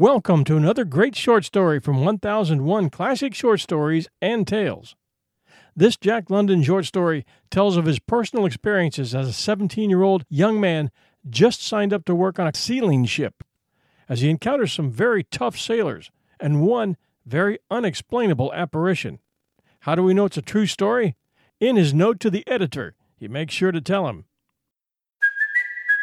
Welcome to another great short story from 1001 Classic Short Stories and Tales. This Jack London short story tells of his personal experiences as a 17 year old young man just signed up to work on a sealing ship, as he encounters some very tough sailors and one very unexplainable apparition. How do we know it's a true story? In his note to the editor, he makes sure to tell him.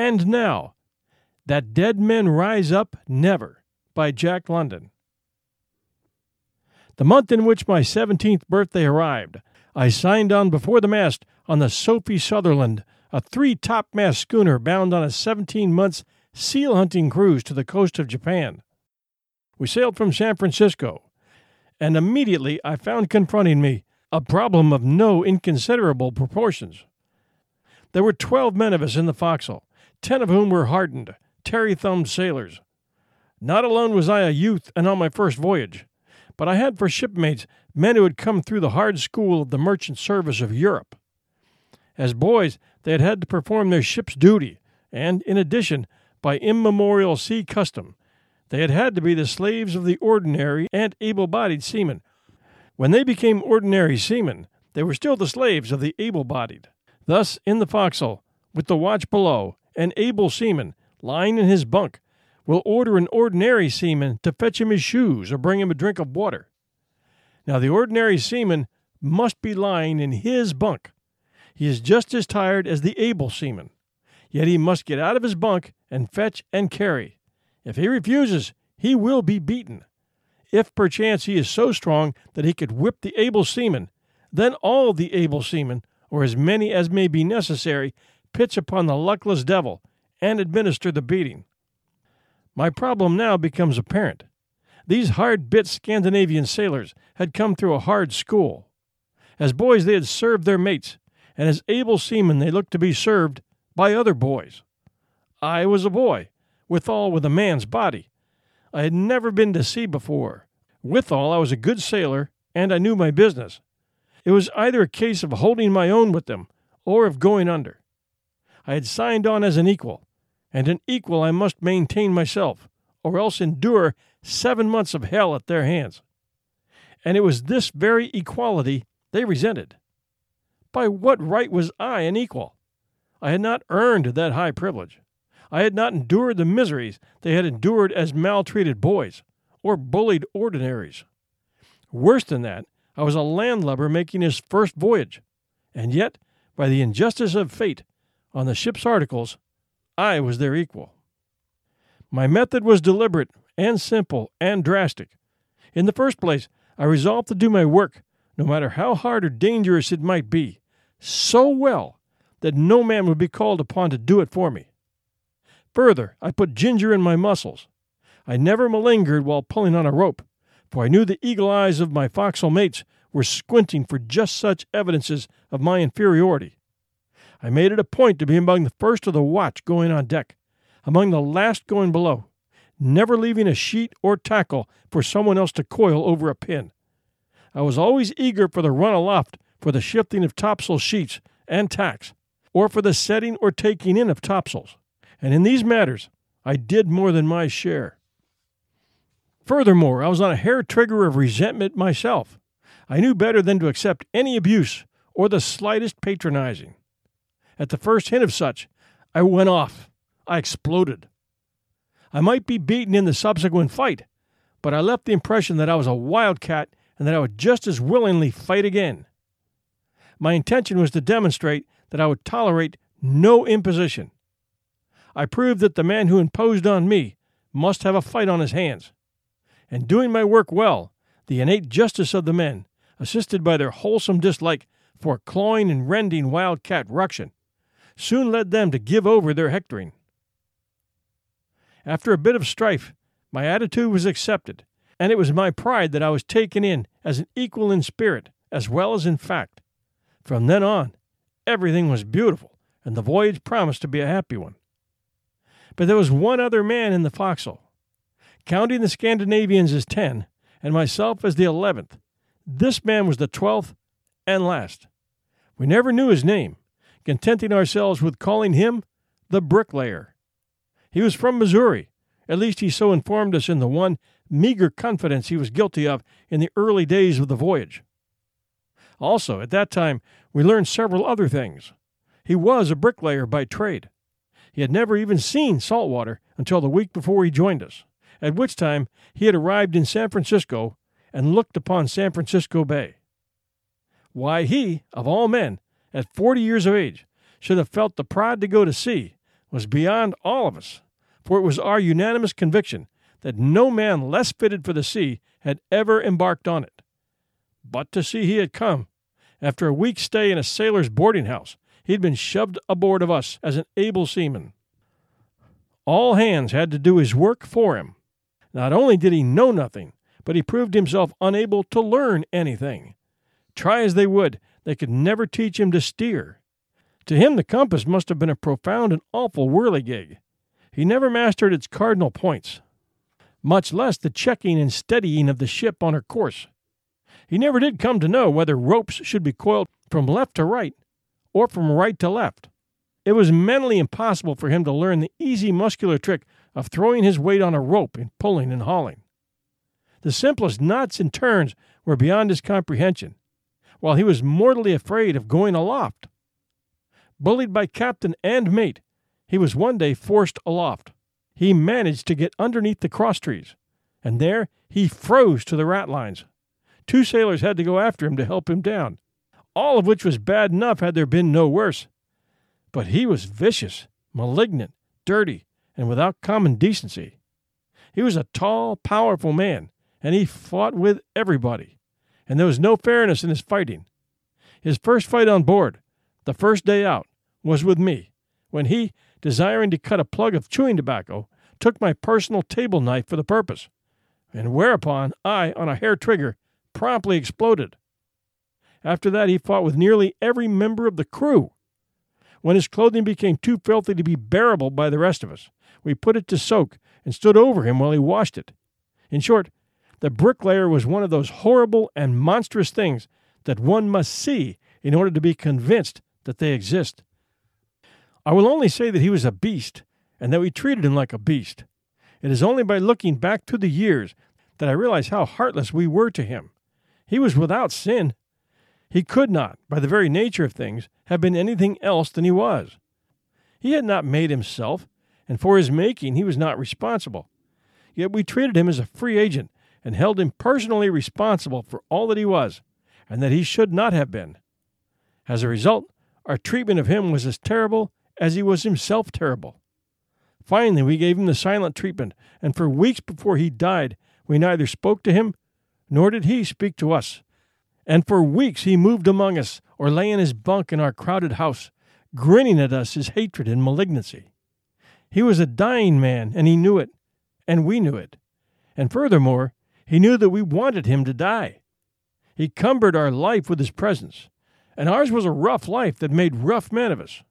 And now, That Dead Men Rise Up Never by Jack London. The month in which my 17th birthday arrived, I signed on before the mast on the Sophie Sutherland, a three topmast schooner bound on a 17 months seal hunting cruise to the coast of Japan. We sailed from San Francisco, and immediately I found confronting me a problem of no inconsiderable proportions. There were 12 men of us in the forecastle, ten of whom were hardened, tarry thumbed sailors. Not alone was I a youth and on my first voyage, but I had for shipmates men who had come through the hard school of the merchant service of Europe. As boys, they had had to perform their ship's duty, and, in addition, by immemorial sea custom, they had had to be the slaves of the ordinary and able bodied seamen. When they became ordinary seamen, they were still the slaves of the able bodied. Thus, in the forecastle, with the watch below, an able seaman, lying in his bunk, will order an ordinary seaman to fetch him his shoes or bring him a drink of water. Now, the ordinary seaman must be lying in his bunk. He is just as tired as the able seaman, yet he must get out of his bunk and fetch and carry. If he refuses, he will be beaten. If perchance he is so strong that he could whip the able seaman, then all the able seamen, or as many as may be necessary, pitch upon the luckless devil and administer the beating. My problem now becomes apparent. These hard bit Scandinavian sailors had come through a hard school. As boys, they had served their mates, and as able seamen, they looked to be served by other boys. I was a boy, withal with a man's body. I had never been to sea before. Withal, I was a good sailor, and I knew my business. It was either a case of holding my own with them or of going under. I had signed on as an equal, and an equal I must maintain myself, or else endure seven months of hell at their hands. And it was this very equality they resented. By what right was I an equal? I had not earned that high privilege. I had not endured the miseries they had endured as maltreated boys or bullied ordinaries. Worse than that, I was a landlubber making his first voyage, and yet, by the injustice of fate, on the ship's articles, I was their equal. My method was deliberate and simple and drastic. In the first place, I resolved to do my work, no matter how hard or dangerous it might be, so well that no man would be called upon to do it for me. Further, I put ginger in my muscles. I never malingered while pulling on a rope, for I knew the eagle eyes of my forecastle mates were squinting for just such evidences of my inferiority. I made it a point to be among the first of the watch going on deck, among the last going below, never leaving a sheet or tackle for someone else to coil over a pin. I was always eager for the run aloft for the shifting of topsail sheets and tacks, or for the setting or taking in of topsails, and in these matters I did more than my share. Furthermore, I was on a hair trigger of resentment myself. I knew better than to accept any abuse or the slightest patronizing. At the first hint of such, I went off. I exploded. I might be beaten in the subsequent fight, but I left the impression that I was a wildcat and that I would just as willingly fight again. My intention was to demonstrate that I would tolerate no imposition. I proved that the man who imposed on me must have a fight on his hands. And doing my work well, the innate justice of the men, assisted by their wholesome dislike for clawing and rending wildcat ruction, soon led them to give over their hectoring. After a bit of strife, My attitude was accepted, and it was my pride that I was taken in as an equal in spirit as well as in fact. From then on, everything was beautiful, and the voyage promised to be a happy one. But there was one other man in the forecastle. Counting the Scandinavians as ten, and myself as the eleventh, this man was the twelfth and last. We never knew his name, contenting ourselves with calling him the bricklayer. He was from Missouri, at least he so informed us in the one meager confidence he was guilty of in the early days of the voyage. Also, at that time, we learned several other things. He was a bricklayer by trade. He had never even seen salt water until the week before he joined us, at which time he had arrived in San Francisco and looked upon San Francisco Bay. Why he, of all men, at forty years of age, should have felt the pride to go to sea was beyond all of us, for it was our unanimous conviction that no man less fitted for the sea had ever embarked on it. But to see he had come, after a week's stay in a sailor's boarding house, he had been shoved aboard of us as an able seaman. All hands had to do his work for him. Not only did he know nothing, but he proved himself unable to learn anything. Try as they would, they could never teach him to steer. To him, the compass must have been a profound and awful whirligig. He never mastered its cardinal points, much less the checking and steadying of the ship on her course. He never did come to know whether ropes should be coiled from left to right or from right to left. It was mentally impossible for him to learn the easy muscular trick of throwing his weight on a rope and pulling and hauling. The simplest knots and turns were beyond his comprehension, while he was mortally afraid of going aloft. Bullied by captain and mate, he was one day forced aloft. He managed to get underneath the crosstrees, and there he froze to the ratlines. Two sailors had to go after him to help him down, all of which was bad enough had there been no worse. But he was vicious, malignant, dirty, and without common decency. He was a tall, powerful man, and he fought with everybody, and there was no fairness in his fighting. His first fight on board, the first day out, was with me, when he, desiring to cut a plug of chewing tobacco, took my personal table knife for the purpose, and whereupon I, on a hair trigger, promptly exploded. After that, he fought with nearly every member of the crew. When his clothing became too filthy to be bearable by the rest of us, we put it to soak and stood over him while he washed it. In short, the bricklayer was one of those horrible and monstrous things that one must see in order to be convinced that they exist. I will only say that he was a beast, and that we treated him like a beast. It is only by looking back to the years that I realize how heartless we were to him. He was without sin. He could not, by the very nature of things, have been anything else than he was. He had not made himself, and for his making he was not responsible. Yet we treated him as a free agent and held him personally responsible for all that he was, and that he should not have been. As a result, our treatment of him was as terrible as he was himself terrible. Finally, we gave him the silent treatment, and for weeks before he died, we neither spoke to him nor did he speak to us. And for weeks he moved among us or lay in his bunk in our crowded house, grinning at us his hatred and malignancy. He was a dying man, and he knew it, and we knew it. And furthermore, he knew that we wanted him to die. He cumbered our life with his presence, and ours was a rough life that made rough men of us.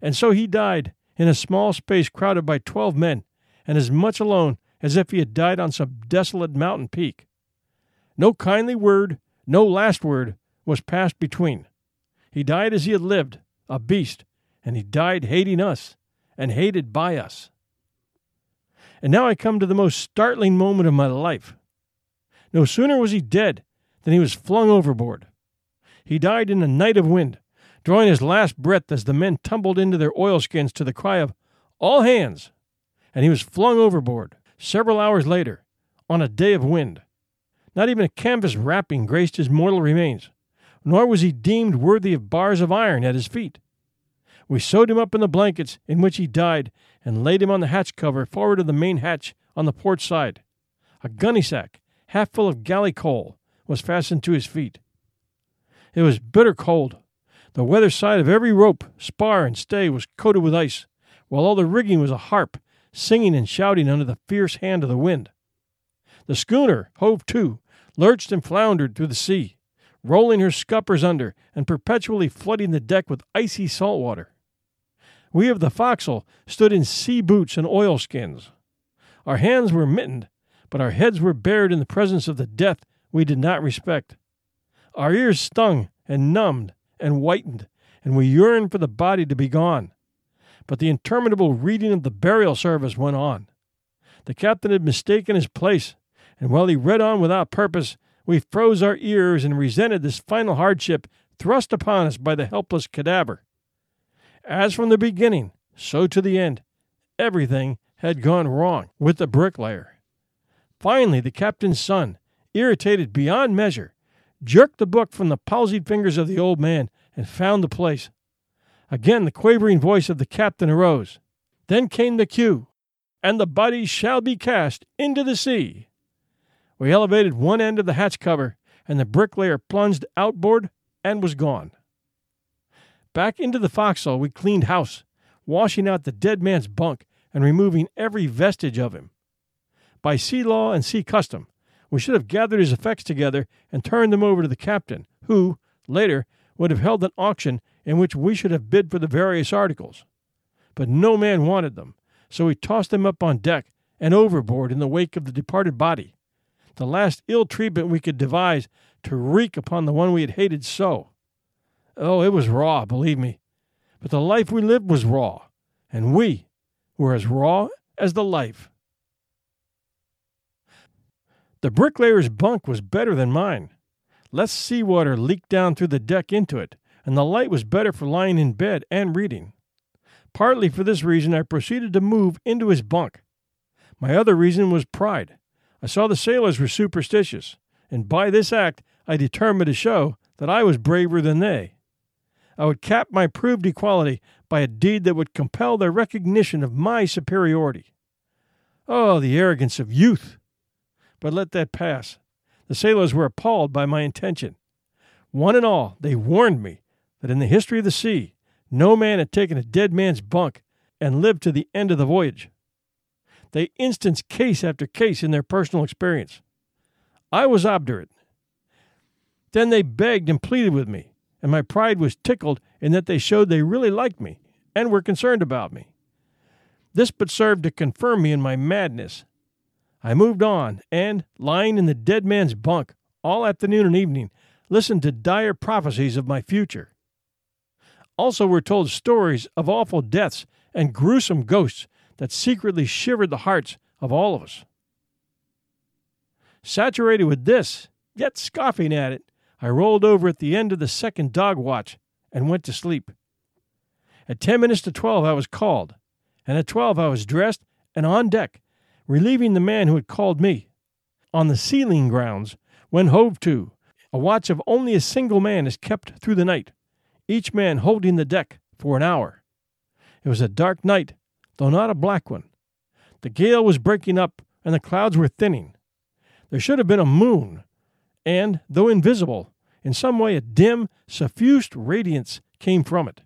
And so he died in a small space crowded by twelve men, and as much alone as if he had died on some desolate mountain peak. No kindly word, no last word, was passed between. He died as he had lived, a beast, and he died hating us, and hated by us. And now I come to the most startling moment of my life. No sooner was he dead than he was flung overboard. He died in a night of wind, drawing his last breath as the men tumbled into their oilskins to the cry of, All hands! And he was flung overboard several hours later on a day of wind. Not even a canvas wrapping graced his mortal remains, nor was he deemed worthy of bars of iron at his feet. We sewed him up in the blankets in which he died and laid him on the hatch cover forward of the main hatch on the port side. A gunny sack, half full of galley coal, was fastened to his feet. It was bitter cold, the weather side of every rope, spar, and stay was coated with ice, while all the rigging was a harp, singing and shouting under the fierce hand of the wind. The schooner, hove to, lurched and floundered through the sea, rolling her scuppers under and perpetually flooding the deck with icy salt water. We of the forecastle stood in sea boots and oilskins. Our hands were mittened, but our heads were bared in the presence of the death we did not respect. Our ears stung and numbed and whitened, and we yearned for the body to be gone. But the interminable reading of the burial service went on. The captain had mistaken his place, and while he read on without purpose, we froze our ears and resented this final hardship thrust upon us by the helpless cadaver. As from the beginning, so to the end, everything had gone wrong with the bricklayer. Finally, the captain's son, irritated beyond measure, jerked the book from the palsied fingers of the old man and found the place. Again the quavering voice of the captain arose. Then came the cue, and the body shall be cast into the sea. We elevated one end of the hatch cover, and the bricklayer plunged outboard and was gone. Back into the forecastle we cleaned house, washing out the dead man's bunk and removing every vestige of him. By sea law and sea custom, we should have gathered his effects together and turned them over to the captain, who, later, would have held an auction in which we should have bid for the various articles. But no man wanted them, so we tossed them up on deck and overboard in the wake of the departed body, the last ill treatment we could devise to wreak upon the one we had hated so. Oh, it was raw, believe me, but the life we lived was raw, and we were as raw as the life. The bricklayer's bunk was better than mine. Less seawater leaked down through the deck into it, and the light was better for lying in bed and reading. Partly for this reason, I proceeded to move into his bunk. My other reason was pride. I saw the sailors were superstitious, and by this act I determined to show that I was braver than they. I would cap my proved equality by a deed that would compel their recognition of my superiority. Oh, the arrogance of youth! But let that pass. The sailors were appalled by my intention. One and all, they warned me that in the history of the sea, no man had taken a dead man's bunk and lived to the end of the voyage. They instanced case after case in their personal experience. I was obdurate. Then they begged and pleaded with me, and my pride was tickled in that they showed they really liked me and were concerned about me. This but served to confirm me in my madness. I moved on, and, lying in the dead man's bunk all afternoon and evening, listened to dire prophecies of my future. Also, were told stories of awful deaths and gruesome ghosts that secretly shivered the hearts of all of us. Saturated with this, yet scoffing at it, I rolled over at the end of the second dog watch and went to sleep. At ten minutes to twelve, I was called, and at twelve, I was dressed and on deck, relieving the man who had called me. On the sealing grounds, when hove to, a watch of only a single man is kept through the night each man holding the deck for an hour. It was a dark night, though not a black one. The gale was breaking up and the clouds were thinning. There should have been a moon, and, though invisible, in some way a dim, suffused radiance came from it.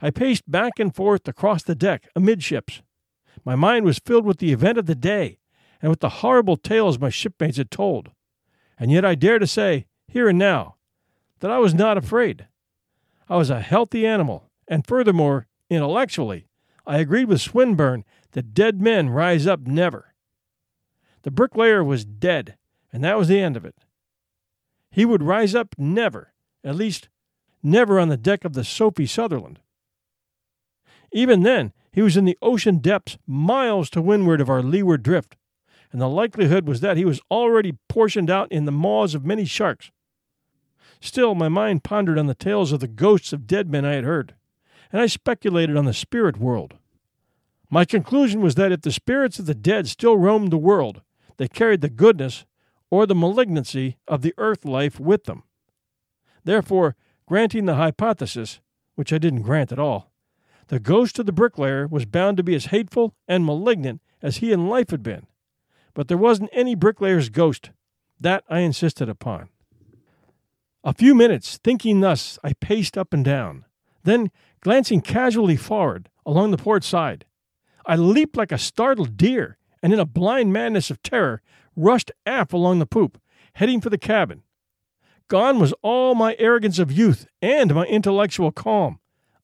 I paced back and forth across the deck amidships. My mind was filled with the event of the day and with the horrible tales my shipmates had told. And yet I dare to say, here and now, that I was not afraid. I was a healthy animal, and furthermore, intellectually, I agreed with Swinburne that dead men rise up never. The bricklayer was dead, and that was the end of it. He would rise up never, at least, never on the deck of the Sophie Sutherland. Even then, he was in the ocean depths miles to windward of our leeward drift, and the likelihood was that he was already portioned out in the maws of many sharks. Still, my mind pondered on the tales of the ghosts of dead men I had heard, and I speculated on the spirit world. My conclusion was that if the spirits of the dead still roamed the world, they carried the goodness or the malignancy of the earth life with them. Therefore, granting the hypothesis, which I didn't grant at all, the ghost of the bricklayer was bound to be as hateful and malignant as he in life had been. But there wasn't any bricklayer's ghost. That I insisted upon. A few minutes, thinking thus, I paced up and down. Then, glancing casually forward along the port side, I leaped like a startled deer, and in a blind madness of terror, rushed aft along the poop, heading for the cabin. Gone was all my arrogance of youth and my intellectual calm.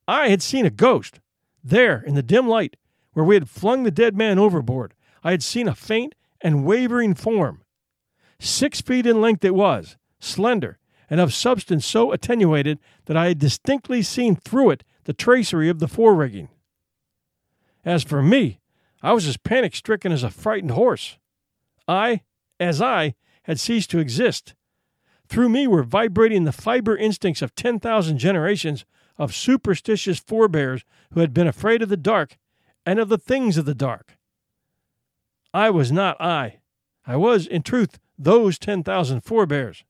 I had seen a ghost. There, in the dim light, where we had flung the dead man overboard, I had seen a faint and wavering form. Six feet in length it was, slender, and of substance so attenuated that I had distinctly seen through it the tracery of the fore-rigging. As for me, I was as panic stricken as a frightened horse. I, as I, had ceased to exist. Through me were vibrating the fiber instincts of 10,000 generations of superstitious forebears who had been afraid of the dark and of the things of the dark. I was not I. I was, in truth, those 10,000 forebears.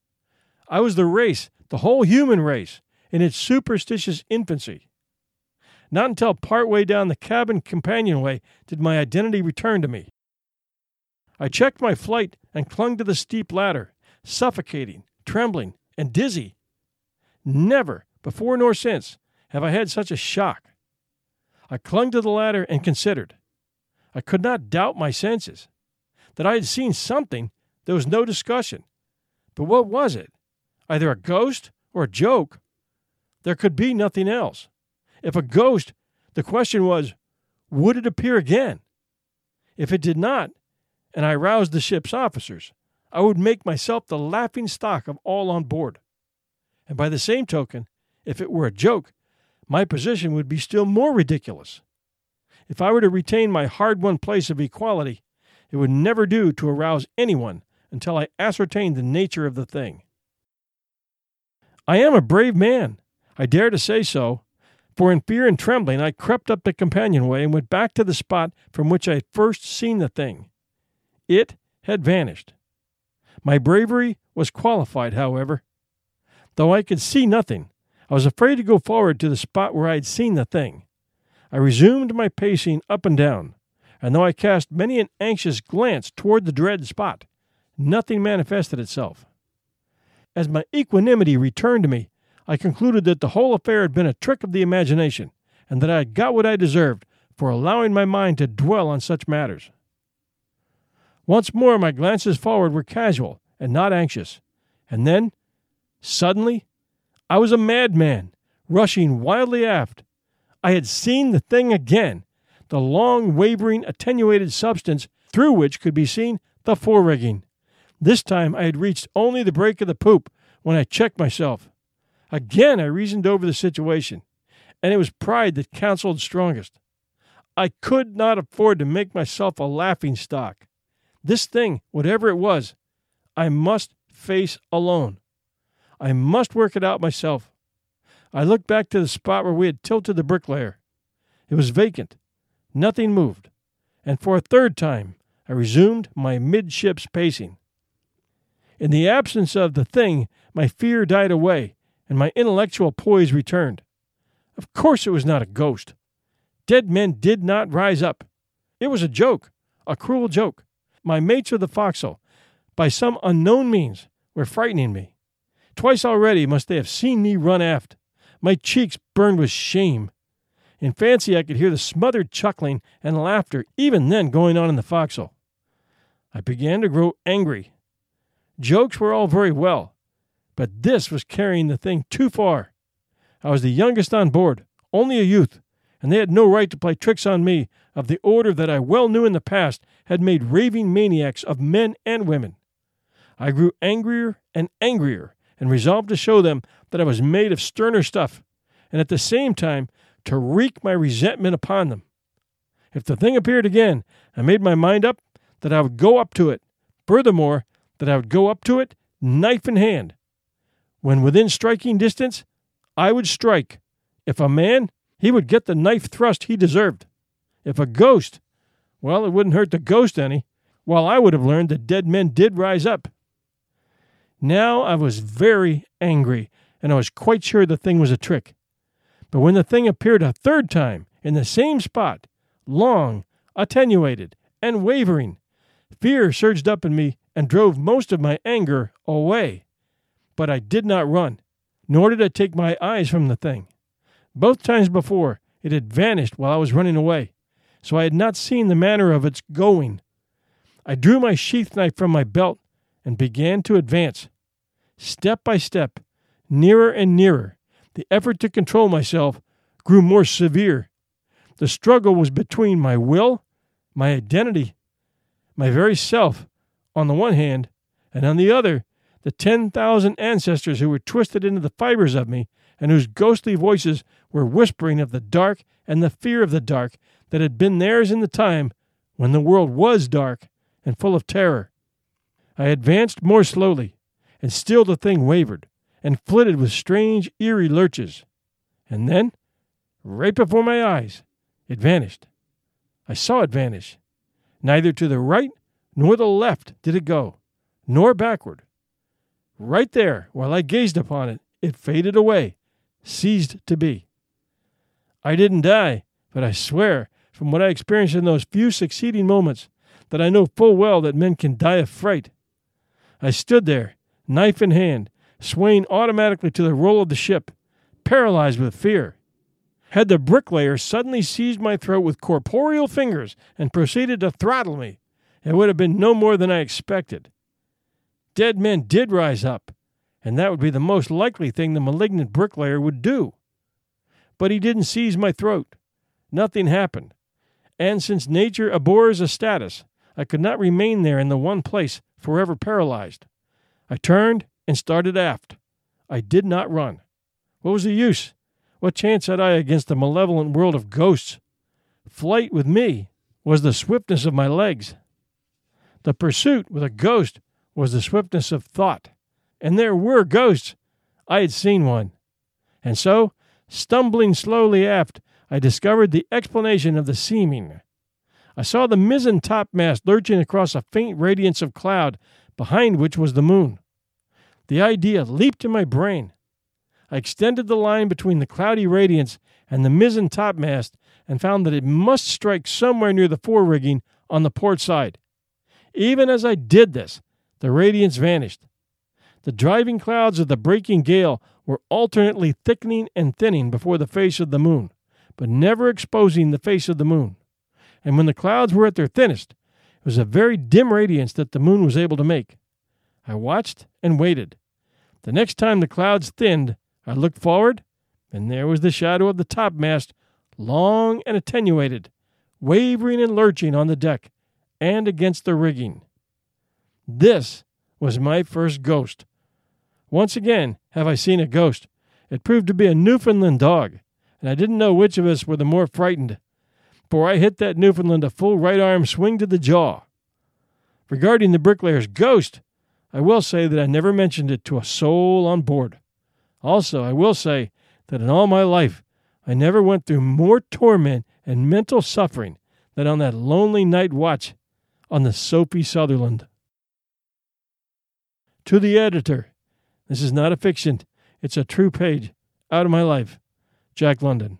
I was the race, the whole human race, in its superstitious infancy. Not until part way down the cabin companionway did my identity return to me. I checked my flight and clung to the steep ladder, suffocating, trembling, and dizzy. Never, before nor since, have I had such a shock. I clung to the ladder and considered. I could not doubt my senses. That I had seen something, there was no discussion. But what was it? Either a ghost or a joke. There could be nothing else. If a ghost, the question was, would it appear again? If it did not, and I roused the ship's officers, I would make myself the laughing stock of all on board. And by the same token, if it were a joke, my position would be still more ridiculous. If I were to retain my hard won place of equality, it would never do to arouse anyone until I ascertained the nature of the thing. I am a brave man. I dare to say so, for in fear and trembling I crept up the companionway and went back to the spot from which I had first seen the thing. It had vanished. My bravery was qualified, however. Though I could see nothing, I was afraid to go forward to the spot where I had seen the thing. I resumed my pacing up and down, and though I cast many an anxious glance toward the dread spot, nothing manifested itself. As my equanimity returned to me, I concluded that the whole affair had been a trick of the imagination, and that I had got what I deserved for allowing my mind to dwell on such matters. Once more my glances forward were casual and not anxious, and then, suddenly, I was a madman, rushing wildly aft. I had seen the thing again, the long, wavering, attenuated substance through which could be seen the fore rigging. This time I had reached only the break of the poop when I checked myself. Again I reasoned over the situation, and it was pride that counseled strongest. I could not afford to make myself a laughing stock. This thing, whatever it was, I must face alone. I must work it out myself. I looked back to the spot where we had tilted the bricklayer. It was vacant. Nothing moved. And for a third time, I resumed my midships pacing. In the absence of the thing, my fear died away, and my intellectual poise returned. Of course, it was not a ghost. Dead men did not rise up. It was a joke, a cruel joke. My mates of the forecastle, by some unknown means, were frightening me. Twice already must they have seen me run aft. My cheeks burned with shame. In fancy, I could hear the smothered chuckling and laughter even then going on in the forecastle. I began to grow angry. Jokes were all very well, but this was carrying the thing too far. I was the youngest on board, only a youth, and they had no right to play tricks on me of the order that I well knew in the past had made raving maniacs of men and women. I grew angrier and angrier and resolved to show them that I was made of sterner stuff, and at the same time to wreak my resentment upon them. If the thing appeared again, I made my mind up that I would go up to it. Furthermore, that I would go up to it, knife in hand, when within striking distance, I would strike. If a man, he would get the knife thrust he deserved. If a ghost, well, it wouldn't hurt the ghost any, while I would have learned that dead men did rise up. Now I was very angry, and I was quite sure the thing was a trick. But when the thing appeared a third time in the same spot, long, attenuated, and wavering, fear surged up in me and drove most of my anger away but I did not run, nor did I take my eyes from the thing. Both times before, it had vanished while I was running away, so I had not seen the manner of its going. I drew my sheath knife from my belt and began to advance. Step by step, nearer and nearer, the effort to control myself grew more severe. The struggle was between my will, my identity, my very self, on the one hand, and on the other, the 10,000 ancestors who were twisted into the fibers of me and whose ghostly voices were whispering of the dark and the fear of the dark that had been theirs in the time when the world was dark and full of terror. I advanced more slowly, and still the thing wavered and flitted with strange, eerie lurches. And then, right before my eyes, it vanished. I saw it vanish. Neither to the right nor the left did it go, nor backward. Right there, while I gazed upon it, it faded away, ceased to be. I didn't die, but I swear, from what I experienced in those few succeeding moments, that I know full well that men can die of fright. I stood there, knife in hand, swaying automatically to the roll of the ship, paralyzed with fear. Had the bricklayer suddenly seized my throat with corporeal fingers and proceeded to throttle me, it would have been no more than I expected. Dead men did rise up, and that would be the most likely thing the malignant bricklayer would do. But he didn't seize my throat. Nothing happened. And since nature abhors a status, I could not remain there in the one place, forever paralyzed. I turned and started aft. I did not run. What was the use? What chance had I against the malevolent world of ghosts? Flight with me was the swiftness of my legs. The pursuit with a ghost was the swiftness of thought. And there were ghosts. I had seen one. And so, stumbling slowly aft, I discovered the explanation of the seeming. I saw the mizzen topmast lurching across a faint radiance of cloud, behind which was the moon. The idea leaped in my brain. I extended the line between the cloudy radiance and the mizzen topmast and found that it must strike somewhere near the fore rigging on the port side. Even as I did this, the radiance vanished. The driving clouds of the breaking gale were alternately thickening and thinning before the face of the moon, but never exposing the face of the moon. And when the clouds were at their thinnest, it was a very dim radiance that the moon was able to make. I watched and waited. The next time the clouds thinned, I looked forward, and there was the shadow of the topmast, long and attenuated, wavering and lurching on the deck and against the rigging. This was my first ghost. Once again have I seen a ghost. It proved to be a Newfoundland dog, and I didn't know which of us were the more frightened, for I hit that Newfoundland a full right arm swing to the jaw. Regarding the bricklayer's ghost, I will say that I never mentioned it to a soul on board. Also, I will say that in all my life, I never went through more torment and mental suffering than on that lonely night watch on the Sophie Sutherland. To the editor, this is not a fiction, it's a true page out of my life. Jack London.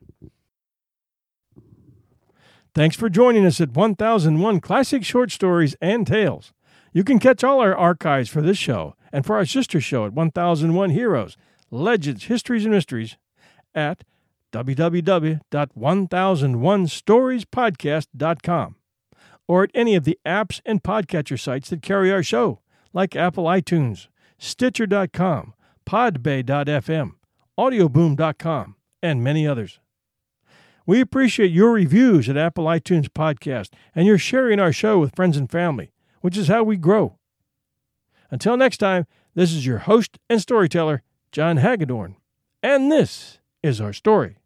Thanks for joining us at 1001 Classic Short Stories and Tales. You can catch all our archives for this show and for our sister show at 1001 Heroes, Legends, Histories, and Mysteries at www.1001storiespodcast.com or at any of the apps and podcatcher sites that carry our show, like Apple iTunes, Stitcher.com, Podbay.fm, Audioboom.com, and many others. We appreciate your reviews at Apple iTunes Podcast and your sharing our show with friends and family, which is how we grow. Until next time, this is your host and storyteller, John Hagadorn, and this is our story.